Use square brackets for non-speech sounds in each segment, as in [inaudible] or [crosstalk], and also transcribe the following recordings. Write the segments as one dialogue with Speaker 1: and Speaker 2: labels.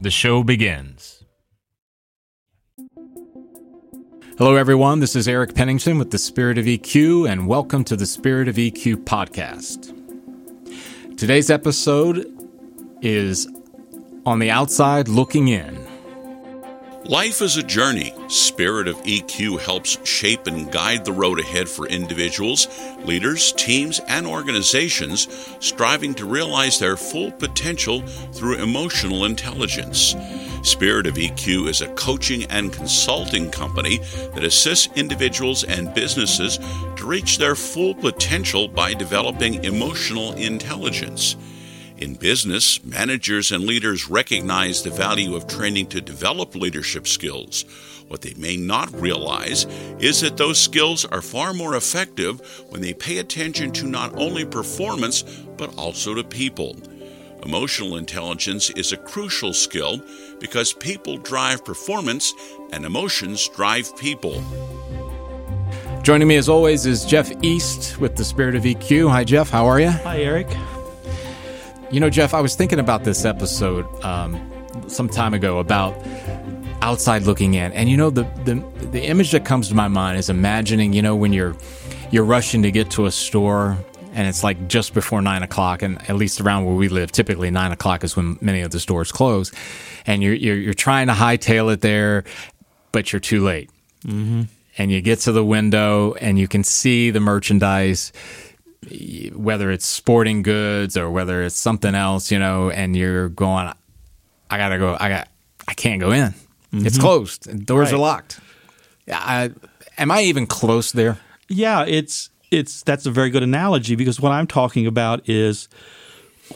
Speaker 1: the show begins. Hello, everyone. This is Eric Pennington with the Spirit of EQ, and welcome to the Spirit of EQ podcast. Today's episode is On the Outside Looking In.
Speaker 2: Life is a journey. Spirit of EQ helps shape and guide the road ahead for individuals, leaders, teams, and organizations striving to realize their full potential through emotional intelligence. Spirit of EQ is a coaching and consulting company that assists individuals and businesses to reach their full potential by developing emotional intelligence. In business, managers and leaders recognize the value of training to develop leadership skills. What they may not realize is that those skills are far more effective when they pay attention to not only performance, but also to people. Emotional intelligence is a crucial skill because people drive performance and emotions drive people.
Speaker 1: Joining me as always is Jeff East with the Spirit of EQ. Hi, Jeff. How are you?
Speaker 3: Hi, Eric.
Speaker 1: You know, Jeff, I was thinking about this episode um, some time ago about outside looking in, and you know, the, the the image that comes to my mind is imagining, you know, when you're you're rushing to get to a store and it's like just before nine o'clock, and at least around where we live, typically nine o'clock is when many of the stores close, and you're you're, you're trying to hightail it there, but you're too late, mm-hmm. and you get to the window and you can see the merchandise whether it's sporting goods or whether it's something else, you know, and you're going, I gotta go, I got, I can't go in. Mm-hmm. It's closed. Doors right. are locked. I, am I even close there?
Speaker 3: Yeah, it's it's that's a very good analogy because what I'm talking about is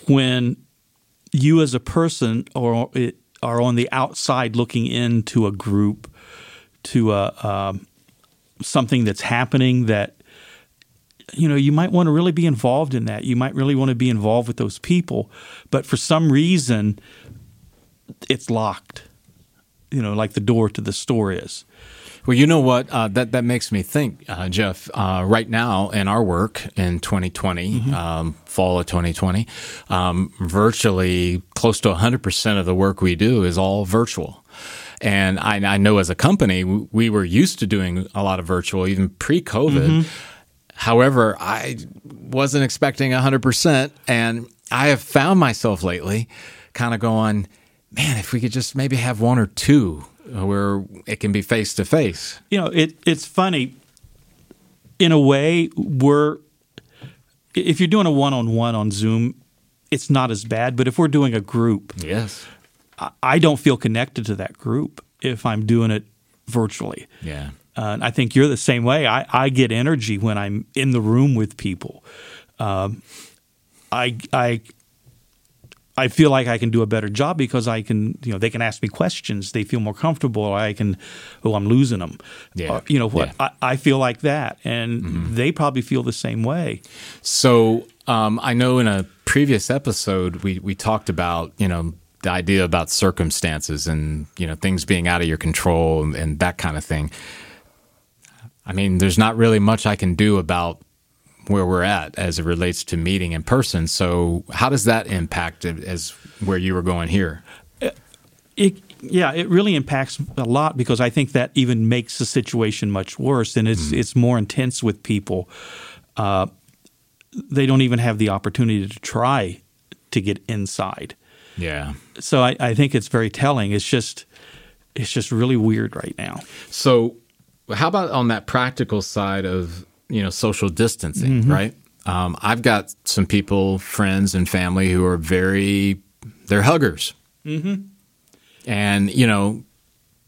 Speaker 3: when you as a person or are on the outside looking into a group to a um, something that's happening that you know, you might want to really be involved in that. You might really want to be involved with those people, but for some reason, it's locked. You know, like the door to the store is.
Speaker 1: Well, you know what? Uh, that that makes me think, uh, Jeff. Uh, right now, in our work in 2020, mm-hmm. um, fall of 2020, um, virtually close to 100 percent of the work we do is all virtual. And I, I, know as a company, we were used to doing a lot of virtual, even pre-COVID. Mm-hmm However, I wasn't expecting 100%. And I have found myself lately kind of going, man, if we could just maybe have one or two where it can be face to face.
Speaker 3: You know, it, it's funny. In a way, we're, if you're doing a one on one on Zoom, it's not as bad. But if we're doing a group,
Speaker 1: yes,
Speaker 3: I don't feel connected to that group if I'm doing it virtually.
Speaker 1: Yeah.
Speaker 3: Uh, I think you're the same way. I, I get energy when I'm in the room with people. Um, I I I feel like I can do a better job because I can, you know, they can ask me questions. They feel more comfortable. I can, oh, I'm losing them.
Speaker 1: Yeah.
Speaker 3: Uh, you know what? Yeah. I, I, feel like that, and mm-hmm. they probably feel the same way.
Speaker 1: So um, I know in a previous episode we we talked about you know the idea about circumstances and you know things being out of your control and, and that kind of thing. I mean, there's not really much I can do about where we're at as it relates to meeting in person. So, how does that impact as where you were going here?
Speaker 3: It, yeah, it really impacts a lot because I think that even makes the situation much worse, and it's mm. it's more intense with people. Uh, they don't even have the opportunity to try to get inside.
Speaker 1: Yeah.
Speaker 3: So I, I think it's very telling. It's just it's just really weird right now.
Speaker 1: So, how about on that practical side of you know social distancing,
Speaker 3: Mm-hmm.
Speaker 1: right? Um, I've got some people, friends, and family who are very they're huggers, mm-hmm. and you know,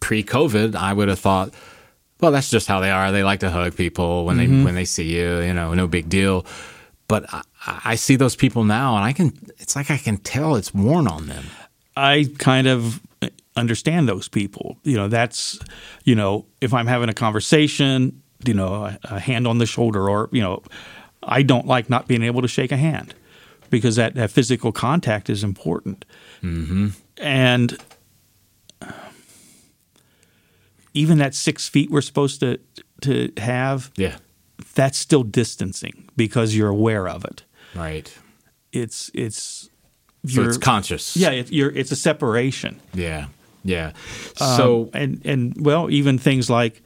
Speaker 1: pre-COVID, I would have thought, well, that's just how they are. They like to hug people when
Speaker 3: Mm-hmm.
Speaker 1: they when they see you, you know, no big deal. But I, I see those people now, and I can. It's like I can tell it's worn on them.
Speaker 3: I kind of understand those people. You know, that's, you know, if I'm having a conversation, you know, a, a hand on the shoulder, or, you know, I don't like not being able to shake a hand because that, that physical contact is important. Mm-hmm. And even that six feet we're supposed to, to have,
Speaker 1: Yeah,
Speaker 3: that's still distancing because you're aware of it.
Speaker 1: right.
Speaker 3: It's, it's,
Speaker 1: So it's conscious.
Speaker 3: yeah, it, you're, it's a separation.
Speaker 1: yeah, yeah. So
Speaker 3: Um, and and well, even things like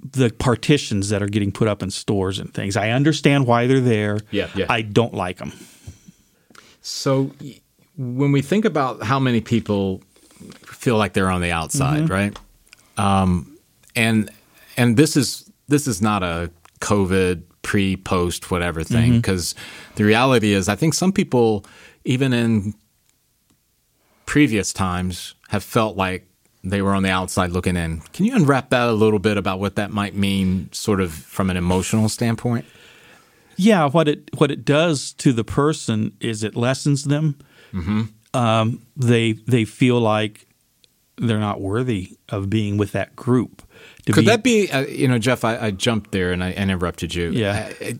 Speaker 3: the partitions that are getting put up in stores and things. I understand why they're there.
Speaker 1: Yeah, yeah.
Speaker 3: I don't like them.
Speaker 1: So when we think about how many people feel like they're on the outside, right? Um, and and this is this is not a COVID pre post whatever thing because the reality is I think some people even in previous times have felt like they were on the outside looking in. Can you unwrap that a little bit about what that might mean sort of from an emotional standpoint?
Speaker 3: Yeah, what it what it does to the person is it lessens them. Um, they they feel like they're not worthy of being with that group.
Speaker 1: Could that be, uh, you know, Jeff? I, I jumped there and I interrupted you.
Speaker 3: Yeah.
Speaker 1: I,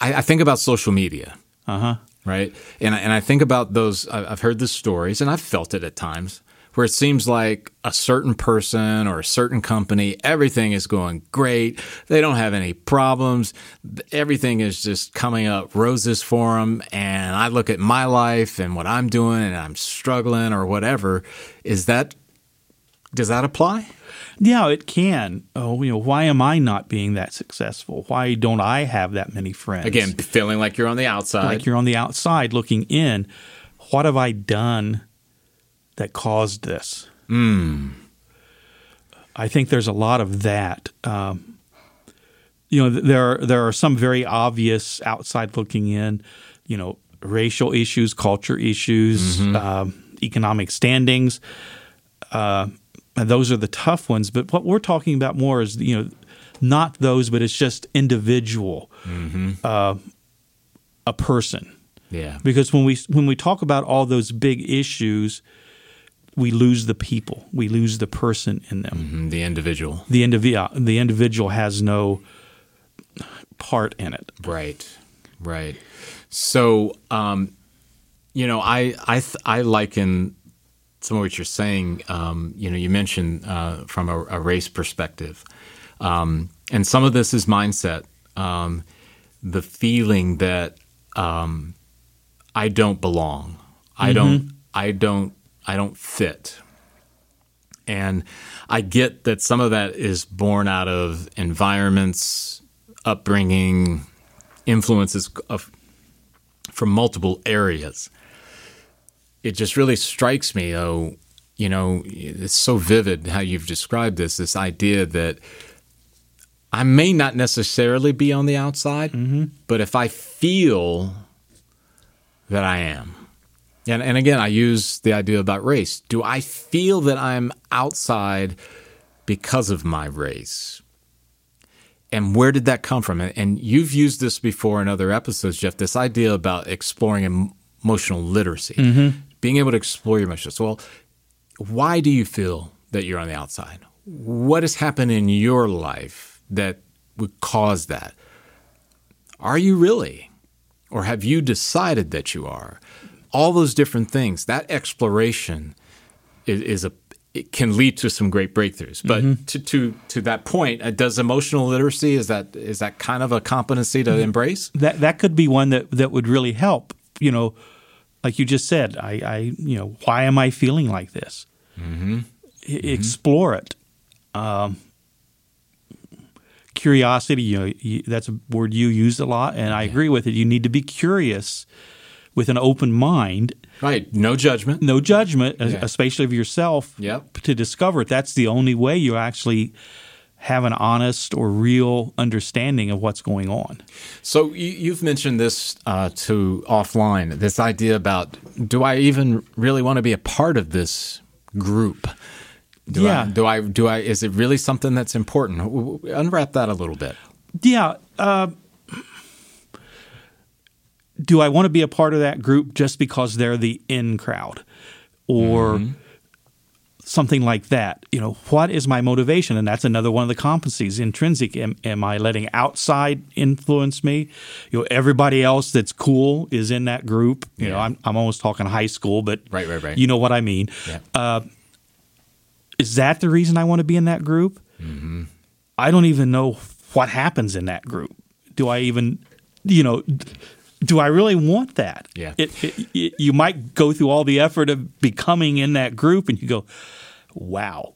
Speaker 1: I, I think about social media,
Speaker 3: Uh huh.
Speaker 1: Right? And and I think about those. I've heard the stories, and I've felt it at times, where it seems like a certain person or a certain company, everything is going great. They don't have any problems. Everything is just coming up roses for them. And I look at my life and what I'm doing, and I'm struggling or whatever. Is that does that apply?
Speaker 3: Yeah, it can. Oh, you know, why am I not being that successful? Why don't I have that many friends?
Speaker 1: Again, feeling like you're on the outside.
Speaker 3: like you're on the outside looking in. What have I done that caused this? I think there's a lot of that. Um, you know, there are, there are some very obvious outside looking in. You know, racial issues, culture issues, um, economic standings. Uh, those are the tough ones. But what we're talking about more is you know, not those, but it's just individual, uh, a person
Speaker 1: yeah.
Speaker 3: because when we when we talk about all those big issues, we lose the people, we lose the person in them.
Speaker 1: Mhm, The individual.
Speaker 3: The individual the individual has no part in it.
Speaker 1: Right. Right. So, um, you know, I I th- I liken some of what you're saying. Um, you know, you mentioned uh, from a, a race perspective, um, and some of this is mindset. Um, the feeling that um, I don't belong. I don't. I don't. I don't fit. And I get that some of that is born out of environments, upbringing, influences of, from multiple areas. It just really strikes me, oh, you know, it's so vivid how you've described this this idea that I may not necessarily be on the outside, mm-hmm. but if I feel that I am, and, and again, I use the idea about race. Do I feel that I'm outside because of my race? And where did that come from? And- And you've used this before in other episodes, Jeff, this idea about exploring emotional literacy, mm-hmm. Being able to explore your emotions. Well, why do you feel that you're on the outside? What has happened in your life that would cause that? Are you really? Or have you decided that you are? All those different things, that exploration is, is a it can lead to some great breakthroughs. But to, to to that point, uh, does emotional literacy is that is that kind of a competency to embrace?
Speaker 3: That that could be one that that would really help. You know, like you just said, I, I you know, why am I feeling like this? Mm-hmm. Explore it. Um, curiosity, you know, you, that's a word you use a lot, and I agree with it. You need to be curious with an open mind
Speaker 1: Right. No judgment.
Speaker 3: No judgment,
Speaker 1: Yeah.
Speaker 3: especially of yourself,
Speaker 1: Yep.
Speaker 3: to discover it. That's the only way you actually have an honest or real understanding of what's going on.
Speaker 1: So you, you've mentioned this uh, to offline. This idea about do I even really want to be a part of this group? Do
Speaker 3: Yeah.
Speaker 1: I, do I? Do I? Is it really something that's important? Unwrap that a little bit.
Speaker 3: Yeah. Uh, do I want to be a part of that group just because they're the in crowd or something like that? You know, what is my motivation? And that's another one of the competencies intrinsic. Am, am I letting outside influence me? You know, everybody else that's cool is in that group. You know, I'm, I'm almost talking high school, but
Speaker 1: Right, right, right.
Speaker 3: you know what I mean.
Speaker 1: Yeah.
Speaker 3: Uh, is that the reason I want to be in that group?
Speaker 1: Mm-hmm.
Speaker 3: I don't even know what happens in that group. Do I even, you know, do I really want that?
Speaker 1: Yeah.
Speaker 3: It, it, it- you might go through all the effort of becoming in that group and you go, wow,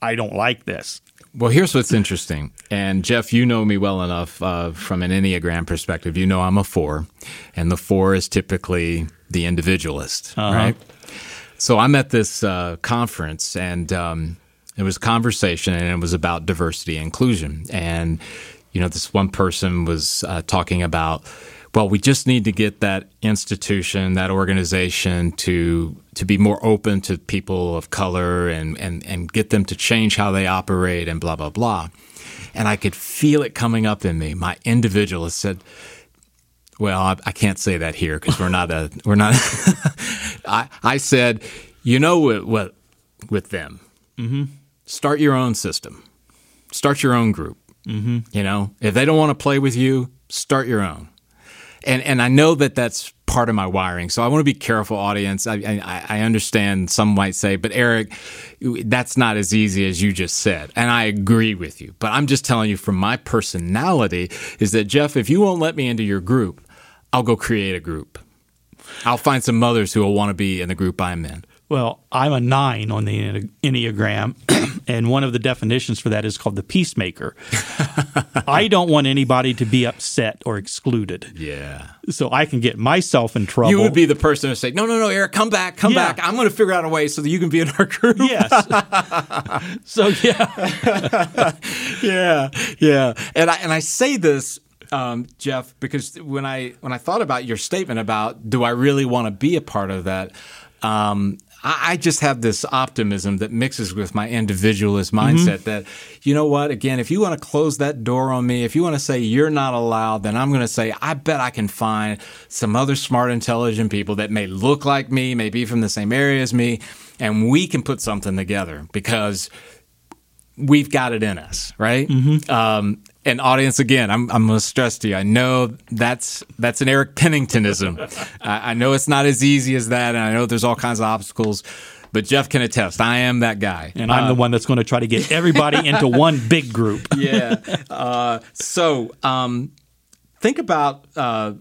Speaker 3: I don't like this.
Speaker 1: Well, here's what's interesting. And Jeff, you know me well enough uh, from an Enneagram perspective. You know I'm a four, and the four is typically the individualist, right? So I'm at this uh, conference, and um, it was a conversation, and it was about diversity and inclusion. And, you know, this one person was uh, talking about, well, we just need to get that institution, that organization to to be more open to people of color and, and, and get them to change how they operate and blah, blah, blah. And I could feel it coming up in me. My individualist said, well, I, I can't say that here because we're not a [laughs] we're not. [laughs] I I said, you know what, what with them, mm-hmm. start your own system, start your own group. Mm-hmm. You know, if they don't want to play with you, start your own. And and I know that that's part of my wiring, so I want to be careful, audience. I I, I understand some might say, but Eric, that's not as easy as you just said, and I agree with you. But I'm just telling you from my personality is that Jeff, if you won't let me into your group, I'll go create a group. I'll find some mothers who will want to be in the group I'm in.
Speaker 3: Well, I'm a nine on the Enneagram, [clears throat] and one of the definitions for that is called the peacemaker. [laughs] I don't want anybody to be upset or excluded,
Speaker 1: Yeah.
Speaker 3: so I can get myself in trouble.
Speaker 1: You would be the person to say, "No, no, no, Eric, come back, come
Speaker 3: Yeah.
Speaker 1: back. I'm going to figure out a way so that you can be in our group."
Speaker 3: yes. [laughs] so yeah, [laughs]
Speaker 1: yeah, yeah. And I and I say this, um, Jeff, because when I when I thought about your statement about do I really want to be a part of that, um, I, just have this optimism that mixes with my individualist mindset. That you know what? Again, if you want to close that door on me, if you want to say you're not allowed, then I'm going to say I bet I can find some other smart, intelligent people that may look like me, may be from the same area as me, and we can put something together because we've got it in us, right? Um, and audience, again, I'm, I'm going to stress to you. I know that's that's an Eric Penningtonism. I, I know it's not as easy as that, and I know there's all kinds of obstacles. But Jeff can attest. I am that guy.
Speaker 3: and I'm the one that's going to try to get everybody into [laughs] one big group. [laughs]
Speaker 1: yeah. Uh, so um, think about uh,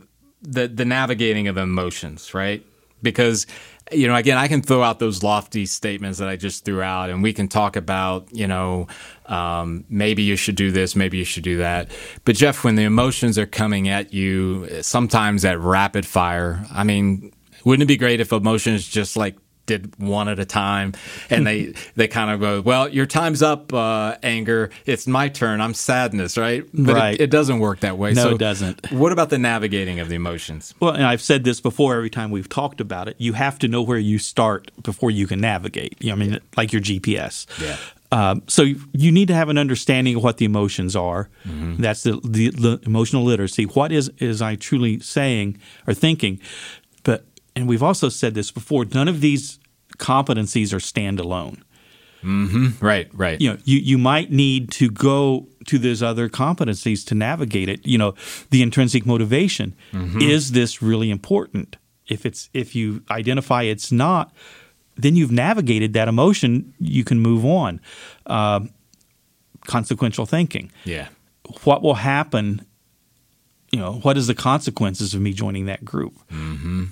Speaker 1: the the navigating of emotions, right? Because you know, again, I can throw out those lofty statements that I just threw out, and we can talk about, you know, um, maybe you should do this, maybe you should do that. But Jeff, when the emotions are coming at you, sometimes at rapid fire, I mean, wouldn't it be great if emotions just like did one at a time and they [laughs] they kind of go well your time's up uh, anger it's my turn i'm sadness right but
Speaker 3: Right.
Speaker 1: it, it doesn't work that way
Speaker 3: No,
Speaker 1: so
Speaker 3: it doesn't.
Speaker 1: what about the navigating of the emotions
Speaker 3: Well, and I've said this before every time we've talked about it. You have to know where you start before you can navigate. You know, I mean, like your GPS.
Speaker 1: Yeah.
Speaker 3: Um, so you need to have an understanding of what the emotions are. That's the, the, the emotional literacy. What is is I truly saying or thinking? And we've also said this before. None of these competencies are standalone.
Speaker 1: right right
Speaker 3: You know, you you might need to go to those other competencies to navigate it. You know, the intrinsic motivation is this really important? If it's if you identify it's not, then you've navigated that emotion. You can move on. Um consequential thinking.
Speaker 1: yeah
Speaker 3: What will happen? You know, what is the consequences of me joining that group,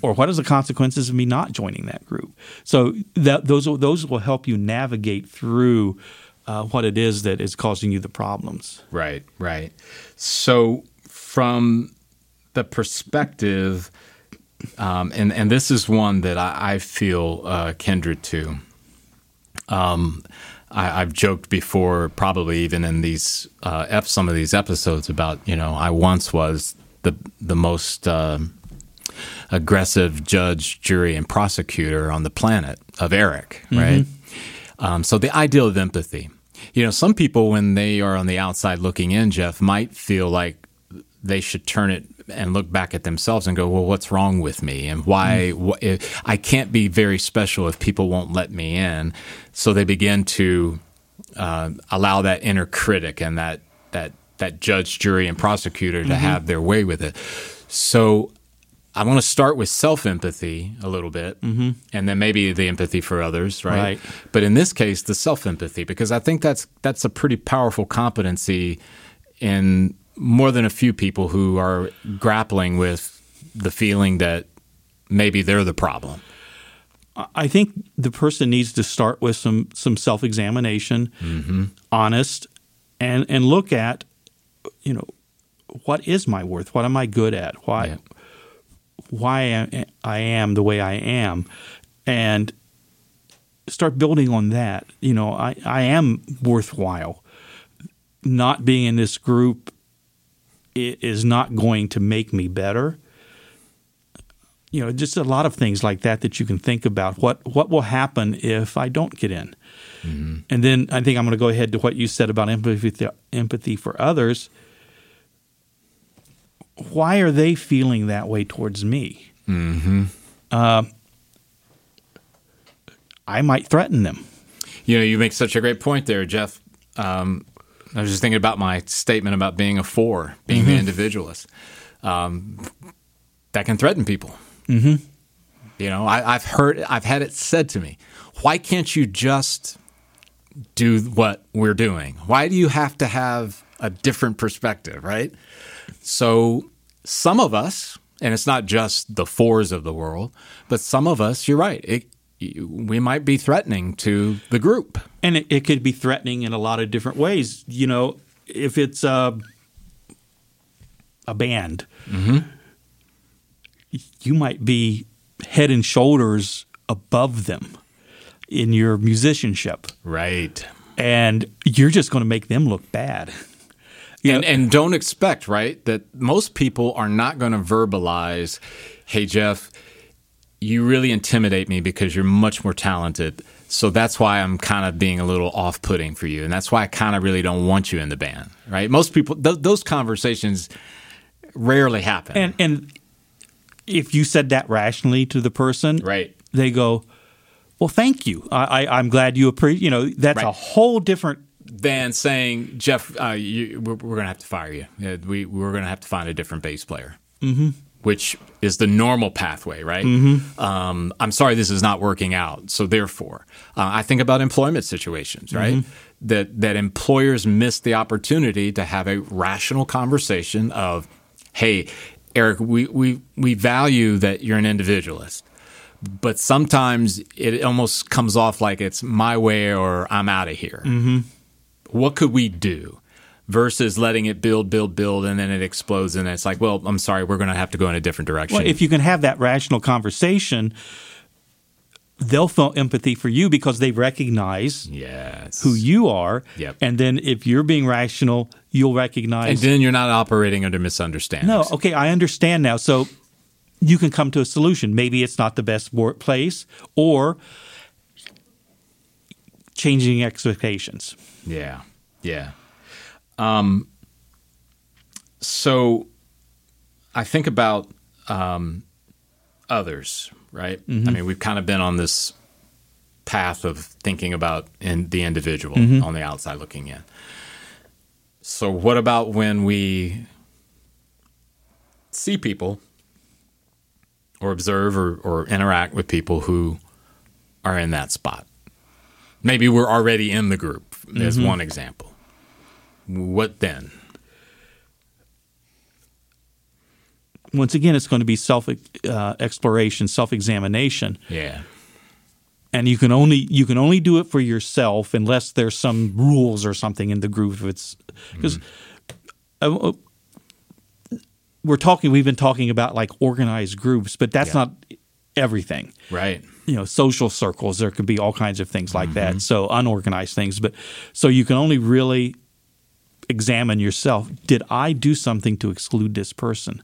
Speaker 3: or what is the consequences of me not joining that group? So that those will- those will help you navigate through uh, what it is that is causing you the problems.
Speaker 1: Right, right. So, from the perspective um, and and this is one that I, I feel uh, kindred to. Um, I, have joked before, probably even in these uh, F some of these episodes about you know I once was the the most uh, aggressive judge, jury, and prosecutor on the planet of Eric, right? Mm-hmm. Um, so the ideal of empathy. You know, some people when they are on the outside looking in, Jeff, might feel like they should turn it and look back at themselves and go, well, what's wrong with me? And why mm. wh- I can't be very special if people won't let me in. So they begin to uh, allow that inner critic and that, that, that judge, jury, and prosecutor to mm-hmm. have their way with it. So I want to start with self empathy a little bit, mm-hmm. and then maybe the empathy for others, right? right? But in this case, the self empathy, because I think that's that's a pretty powerful competency in more than a few people who are grappling with the feeling that maybe they're the problem.
Speaker 3: I think the person needs to start with some some self examination, mm-hmm. honest, and and look at, you know, what is my worth? What am I good at? Why yeah. why I am the way I am, and start building on that. You know, I I am worthwhile. Not being in this group is not going to make me better. You know, just a lot of things like that that you can think about. What what will happen if I don't get in? Mm-hmm. And then I think I'm going to go ahead to what you said about empathy empathy for others. Why are they feeling that way towards me? Mm-hmm. Uh, I might threaten them.
Speaker 1: You know, you make such a great point there, Jeff. Um, I was just thinking about my statement about being a four, being mm-hmm. the individualist. Um, that can threaten people. Mm-hmm. You know, I, I've heard, I've had it said to me, why can't you just do what we're doing? Why do you have to have a different perspective, right? So some of us, and it's not just the fours of the world, but some of us, you're right, it, we might be threatening to the group.
Speaker 3: And it, it, could be threatening in a lot of different ways. You know, if it's a, a band, mm-hmm. you might be head and shoulders above them in your musicianship.
Speaker 1: Right.
Speaker 3: And you're just going to make them look bad.
Speaker 1: And, and don't expect, right, that most people are not going to verbalize, hey, Jeff, you really intimidate me because you're much more talented. So that's why I'm kind of being a little off putting for you. And that's why I kind of really don't want you in the band, right? Most people, th- those conversations rarely happen.
Speaker 3: And, and if you said that rationally to the person,
Speaker 1: right.
Speaker 3: they go, well, thank you. I, I, am glad you appreciate, you know, that's right. a whole different
Speaker 1: than saying, Jeff, uh, you, we're, we're going to have to fire you. we, we're going to have to find a different bass player. Mm-hmm which is the normal pathway, right? Mm-hmm. Um, I'm sorry, this is not working out. So therefore, uh, I think about employment situations, right? Mm-hmm. That that employers miss the opportunity to have a rational conversation of, hey, Eric, we we we value that you're an individualist. But sometimes it almost comes off like it's my way or I'm out of here. Mm-hmm. What could we do? Versus letting it build, build, build, and then it explodes. And it's like, well, I'm sorry, we're going to have to go in a different direction.
Speaker 3: Well, if you can have that rational conversation, they'll feel empathy for you because they recognize
Speaker 1: yes.
Speaker 3: who you are.
Speaker 1: Yep.
Speaker 3: And then if you're being rational, you'll recognize.
Speaker 1: And then you're not operating under misunderstanding.
Speaker 3: No, okay, I understand now. So you can come to a solution. Maybe it's not the best workplace or changing expectations.
Speaker 1: Yeah, yeah. Um, so I think about um, others, right? Mm-hmm. I mean, we've kind of been on this path of thinking about in the individual mm-hmm. on the outside looking in. So, what about when we see people or observe or, or interact with people who are in that spot? Maybe we're already in the group, as mm-hmm. one example. What then?
Speaker 3: Once again, it's going to be self uh, exploration, self examination.
Speaker 1: Yeah.
Speaker 3: And you can only you can only do it for yourself unless there's some rules or something in the group. It's because mm. uh, we're talking. We've been talking about like organized groups, but that's
Speaker 1: Yeah.
Speaker 3: not everything.
Speaker 1: Right.
Speaker 3: You know, social circles. There could be all kinds of things like
Speaker 1: Mm-hmm.
Speaker 3: that. So unorganized things, but so you can only really examine yourself. Did I do something to exclude this person?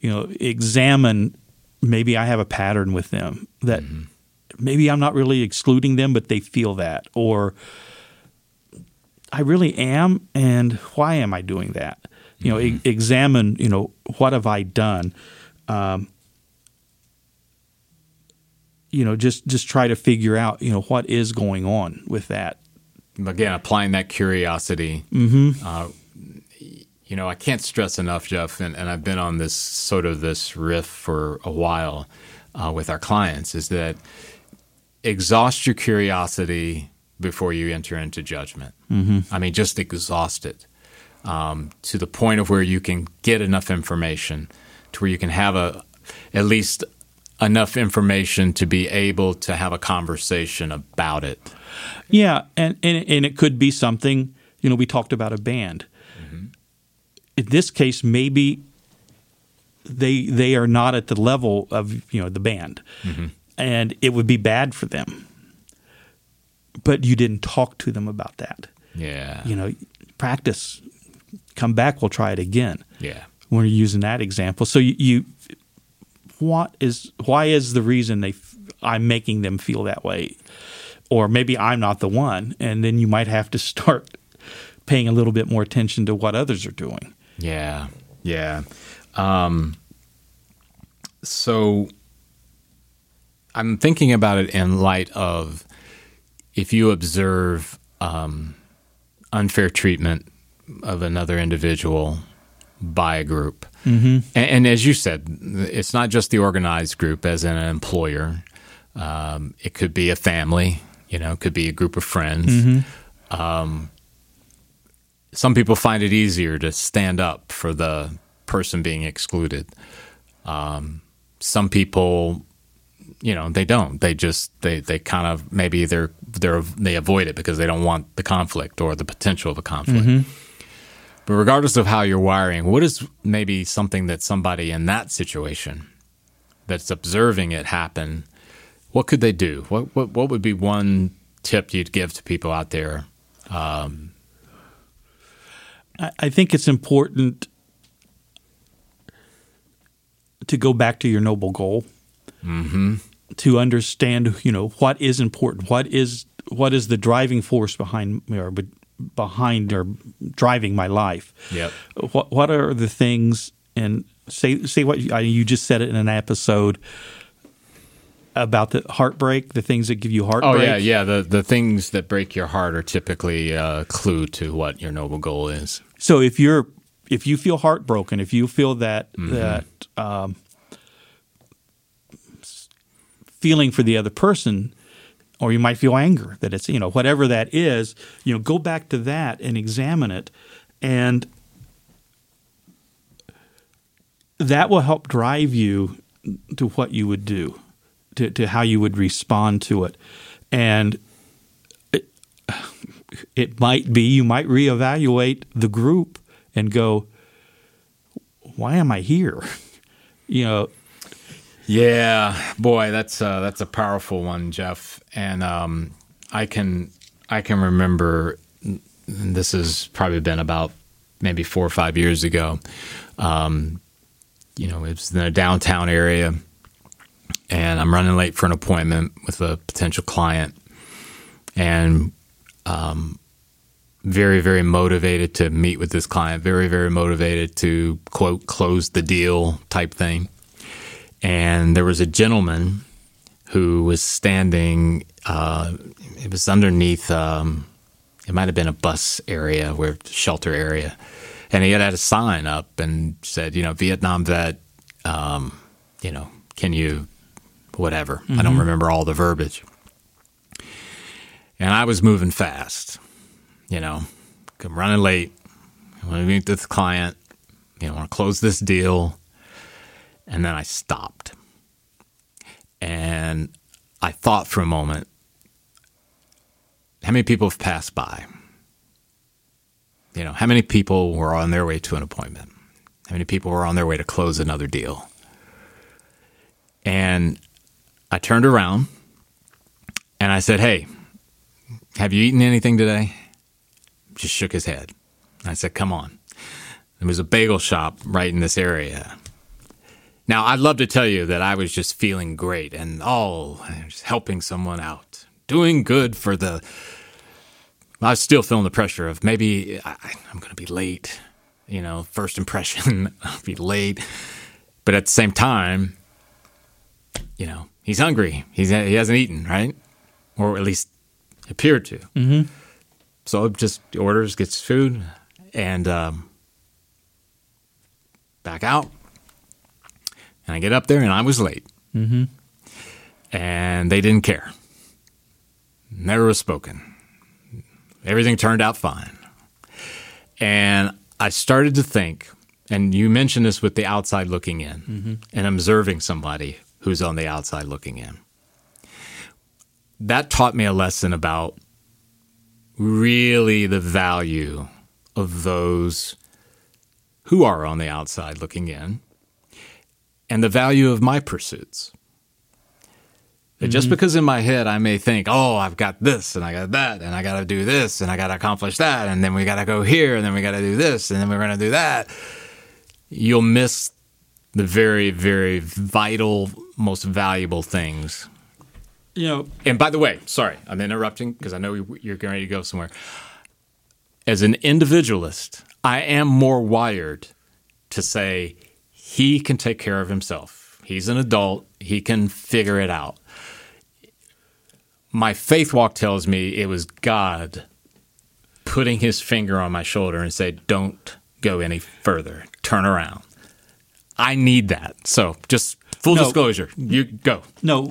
Speaker 3: You know, examine. Maybe I have a pattern with them that
Speaker 1: Mm-hmm.
Speaker 3: maybe I'm not really excluding them, but they feel that, or I really am, and why am I doing that? You know, e- examine. You know, what have I done? Um, you know, just just try to figure out. You know, what is going on with that.
Speaker 1: Again, applying that curiosity.
Speaker 3: Mm-hmm.
Speaker 1: Uh, you know, I can't stress enough, Jeff, and, and I've been on this sort of this riff for a while uh, with our clients, is that exhaust your curiosity before you enter into judgment. Mm-hmm. I mean, just exhaust it um, to the point of where you can get enough information to where you can have a at least enough information to be able to have a conversation about it.
Speaker 3: Yeah, and, and and it could be something. You know, we talked about a band. Mm-hmm. In this case, maybe they they are not at the level of you know the band, mm-hmm. and it would be bad for them. But you didn't talk to them about that.
Speaker 1: Yeah.
Speaker 3: You know, practice. Come back. We'll try it again.
Speaker 1: Yeah.
Speaker 3: when you're using that example. So you, you what is why is the reason they f- I'm making them feel that way, or maybe I'm not the one, and then you might have to [laughs] start paying a little bit more attention to what others are doing.
Speaker 1: Yeah, yeah. Um, so I'm thinking about it in light of if you observe um, unfair treatment of another individual by a group, mm-hmm. and, and as you said, it's not just the organized group, as in an employer. Um, it could be a family, you know, it could be a group of friends. Um, some people find it easier to stand up for the person being excluded. Um, some people, you know, they don't. They just they they kind of maybe they're they're they avoid it because they don't want the conflict or the potential of a conflict. But regardless of how you're wiring, what is maybe something that somebody in that situation that's observing it happen, what could they do? What what what would be one tip you'd give to people out there um,
Speaker 3: I, I think it's important to go back to your noble goal. Mm-hmm. To understand, you know, what is important, what is what is the driving force behind behind or driving my life.
Speaker 1: Yep.
Speaker 3: What what are the things and say say what you, you just said it in an episode about the heartbreak, the things that give you heartbreak.
Speaker 1: Oh yeah, yeah. The the things that break your heart are typically a clue to what your noble goal is.
Speaker 3: So if you're if you feel heartbroken, if you feel that that um, feeling for the other person, or you might feel anger that it's you know whatever that is, you know, go back to that and examine it, and that will help drive you to what you would do, to, to how you would respond to it, and it it might be you might reevaluate the group and go, why am I here? [laughs] You know,
Speaker 1: Yeah, boy, that's uh, that's a powerful one, Jeff. And um, I can I can remember this has probably been about maybe four or five years ago. Um, you know, it was in a downtown area, and I'm running late for an appointment with a potential client, and um, very very motivated to meet with this client. Very very motivated to quote close the deal type thing. And there was a gentleman who was standing. Uh, it was underneath. Um, it might have been a bus area, where shelter area, and he had had a sign up and said, you know, Vietnam vet. Um, you know, can you, whatever. I don't remember all the verbiage. And I was moving fast. You know, I'm running late. I want to meet this client. You know, I want to close this deal. And then I stopped. And I thought for a moment how many people have passed by? You know, how many people were on their way to an appointment? How many people were on their way to close another deal? And I turned around and I said, Hey, have you eaten anything today? Just shook his head. I said, Come on. There was a bagel shop right in this area. Now, I'd love to tell you that I was just feeling great and all, oh, just helping someone out, doing good for the. I was still feeling the pressure of maybe I, I'm going to be late. You know, first impression, [laughs] I'll be late. But at the same time, you know, he's hungry. He's he hasn't eaten, right? Or at least appeared to.
Speaker 3: Mm-hmm.
Speaker 1: So just orders, gets food, and um, back out. And I get up there, and I was late.
Speaker 3: Mm-hmm.
Speaker 1: And they didn't care. Never was spoken. Everything turned out fine. And I started to think, and you mentioned this with the outside looking in
Speaker 3: Mm-hmm.
Speaker 1: and observing somebody who's on the outside looking in. That taught me a lesson about really the value of those who are on the outside looking in and the value of my pursuits. That just mm-hmm. because in my head I may think, oh, I've got this and I got that and I got to do this and I got to accomplish that and then we got to go here and then we got to do this and then we're going to do that, you'll miss the very, very vital, most valuable things.
Speaker 3: You know,
Speaker 1: And by the way, sorry, I'm interrupting because I know you're getting ready to go somewhere. As an individualist, I am more wired to say he can take care of himself. He's an adult, he can figure it out. My faith walk tells me it was God putting his finger on my shoulder and say, "Don't go any further. Turn around." I need that. So, just full
Speaker 3: No.
Speaker 1: disclosure, you go.
Speaker 3: no.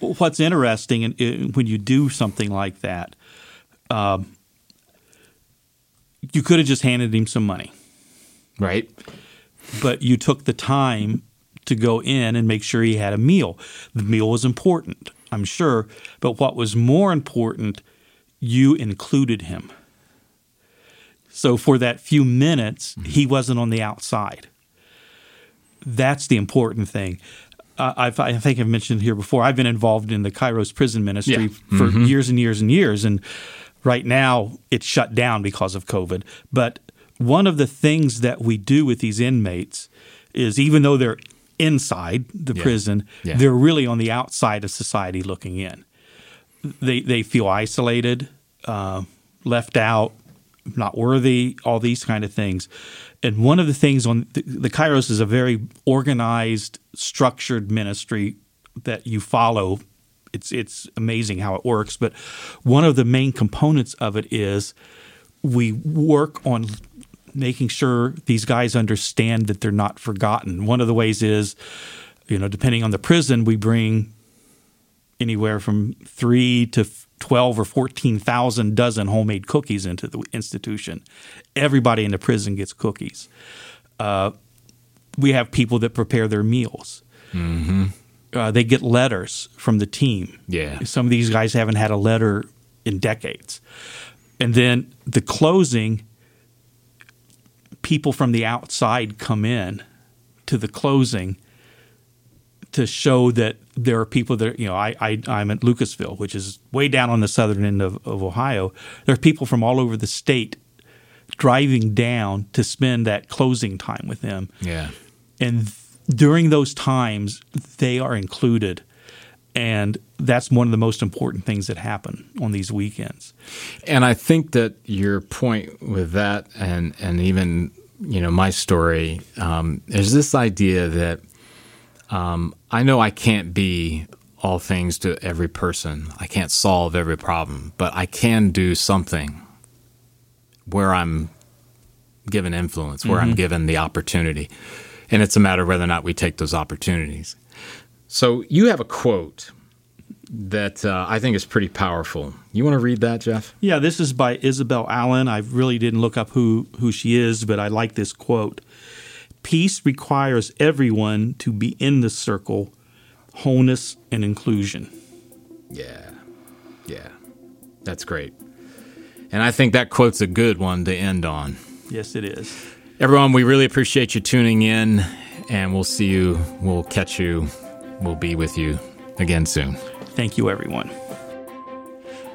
Speaker 3: What's interesting, and uh, when you do something like that, um, you could have just handed him some money,
Speaker 1: Right?
Speaker 3: But you took the time to go in and make sure he had a meal. The meal was important, I'm sure, but what was more important, you included him. So for that few minutes, he wasn't on the outside. That's the important thing. Uh, I've, I think I've mentioned here before. I've been involved in the Kairos prison ministry
Speaker 1: Yeah.
Speaker 3: for years and years and years, and right now it's shut down because of COVID. But one of the things that we do with these inmates is, even though they're inside the
Speaker 1: Yeah.
Speaker 3: prison,
Speaker 1: Yeah.
Speaker 3: they're really on the outside of society looking in. They they feel isolated, uh, left out, not worthy, all these kind of things. And one of the things on the, the Kairos is a very organized, structured ministry that you follow. It's it's amazing how it works. But one of the main components of it is we work on making sure these guys understand that they're not forgotten. One of the ways is, you know, depending on the prison, we bring anywhere from three to 12 or 14,000 dozen homemade cookies into the institution. Everybody in the prison gets cookies. Uh, we have people that prepare their meals. Uh, they get letters from the team.
Speaker 1: Yeah.
Speaker 3: Some of these guys haven't had a letter in decades. And then the closing, people from the outside come in to the closing to show that there are people that you know I, I I'm at Lucasville, which is way down on the southern end of, of Ohio. There are people from all over the state driving down to spend that closing time with them,
Speaker 1: Yeah.
Speaker 3: and th- during those times they are included, and that's one of the most important things that happen on these weekends.
Speaker 1: And I think that your point with that, and and even you know my story, um, is this idea that um, I know I can't be all things to every person. I can't solve every problem, but I can do something where I'm given influence, where I'm given the opportunity, and it's a matter of whether or not we take those opportunities. So you have a quote that uh, I think is pretty powerful. You want to read that, Jeff?
Speaker 3: Yeah, this is by Isabel Allen. I really didn't look up who, who she is, but I like this quote. Peace requires everyone to be in the circle, wholeness and inclusion.
Speaker 1: Yeah. Yeah. That's great. And I think that quote's a good one to end on.
Speaker 3: Yes, it is.
Speaker 1: Everyone, we really appreciate you tuning in, and we'll see you, we'll catch you, we'll be with you again soon.
Speaker 3: Thank you, everyone.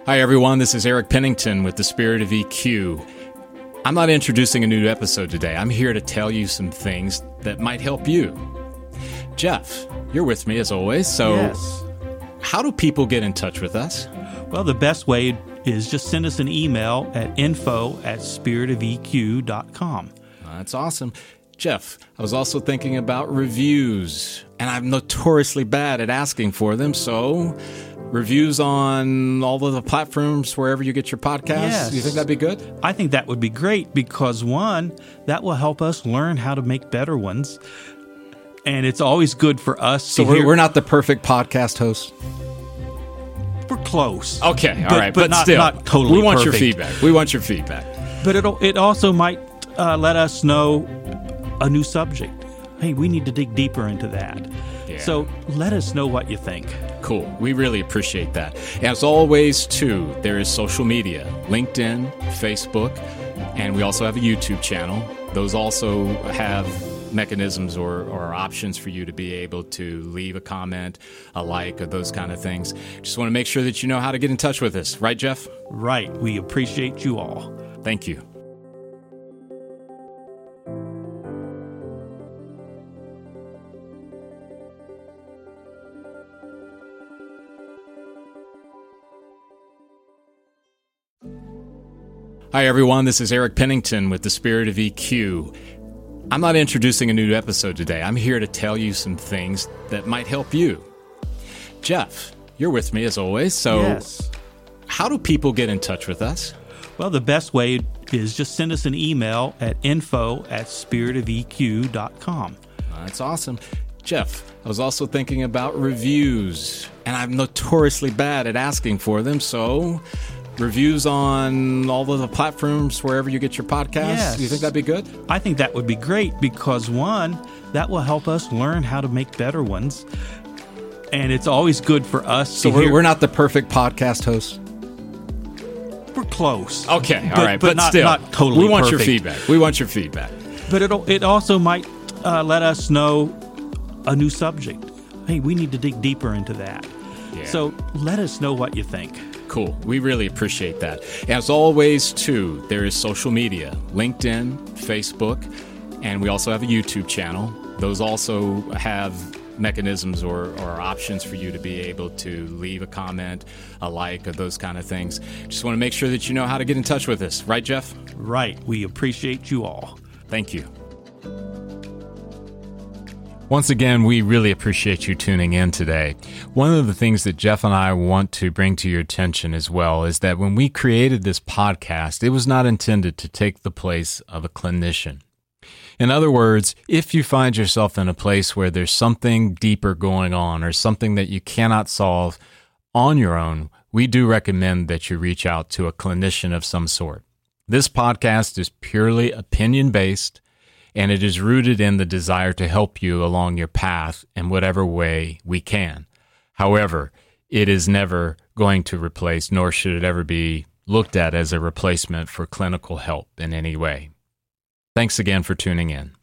Speaker 1: Hi, everyone. This is Eric Pennington with the Spirit of EQ. I'm not introducing a new episode today. I'm here to tell you some things that might help you. Jeff, you're with me as always. So,
Speaker 3: yes.
Speaker 1: how do people get in touch with us?
Speaker 3: Well, the best way is just send us an email at info at spiritofeq.com.
Speaker 1: That's awesome. Jeff, I was also thinking about reviews, and I'm notoriously bad at asking for them. So, reviews on all of the platforms wherever you get your podcasts.
Speaker 3: Yes.
Speaker 1: You think that'd be good?
Speaker 3: I think that would be great because one, that will help us learn how to make better ones. And it's always good for us.
Speaker 1: So
Speaker 3: to
Speaker 1: we're, we're not the perfect podcast hosts.
Speaker 3: we're close.
Speaker 1: Okay, all
Speaker 3: But-
Speaker 1: right,
Speaker 3: but
Speaker 1: but,
Speaker 3: not-
Speaker 1: still,
Speaker 3: not totally
Speaker 1: we want your feedback. We want your feedback.
Speaker 3: But it it also might uh, let us know a new subject. Hey, we need to dig deeper into that.
Speaker 1: Yeah.
Speaker 3: So let us know what you think.
Speaker 1: Cool. We really appreciate that. As always, too, there is social media LinkedIn, Facebook, and we also have a YouTube channel. Those also have mechanisms or, or options for you to be able to leave a comment, a like, or those kind of things. Just want to make sure that you know how to get in touch with us. Right, Jeff?
Speaker 3: Right. We appreciate you all.
Speaker 1: Thank you. Hi, everyone. This is Eric Pennington with the Spirit of EQ. I'm not introducing a new episode today. I'm here to tell you some things that might help you. Jeff, you're with me as always. So,
Speaker 3: yes.
Speaker 1: how do people get in touch with us?
Speaker 3: Well, the best way is just send us an email at info at spiritofeq.com.
Speaker 1: That's awesome. Jeff, I was also thinking about reviews, and I'm notoriously bad at asking for them. So, reviews on all of the platforms wherever you get your podcasts.
Speaker 3: Yes.
Speaker 1: You think that'd be good?
Speaker 3: I think that would be great because one, that will help us learn how to make better ones. And it's always good for us
Speaker 1: So,
Speaker 3: to
Speaker 1: we're, we're not the perfect podcast hosts.
Speaker 3: we're close.
Speaker 1: Okay, all
Speaker 3: But-
Speaker 1: right,
Speaker 3: but
Speaker 1: but,
Speaker 3: not-
Speaker 1: still,
Speaker 3: not totally
Speaker 1: we want your feedback. We want your feedback.
Speaker 3: But it it also might uh, let us know a new subject. Hey, we need to dig deeper into that.
Speaker 1: Yeah.
Speaker 3: So let us know what you think.
Speaker 1: Cool. We really appreciate that. As always, too, there is social media LinkedIn, Facebook, and we also have a YouTube channel. Those also have mechanisms or, or options for you to be able to leave a comment, a like, or those kind of things. Just want to make sure that you know how to get in touch with us. Right, Jeff?
Speaker 3: Right. We appreciate you all.
Speaker 1: Thank you. Once again, we really appreciate you tuning in today. One of the things that Jeff and I want to bring to your attention as well is that when we created this podcast, it was not intended to take the place of a clinician. In other words, if you find yourself in a place where there's something deeper going on or something that you cannot solve on your own, we do recommend that you reach out to a clinician of some sort. This podcast is purely opinion based and it is rooted in the desire to help you along your path in whatever way we can. However, it is never going to replace, nor should it ever be looked at as a replacement for clinical help in any way. Thanks again for tuning in.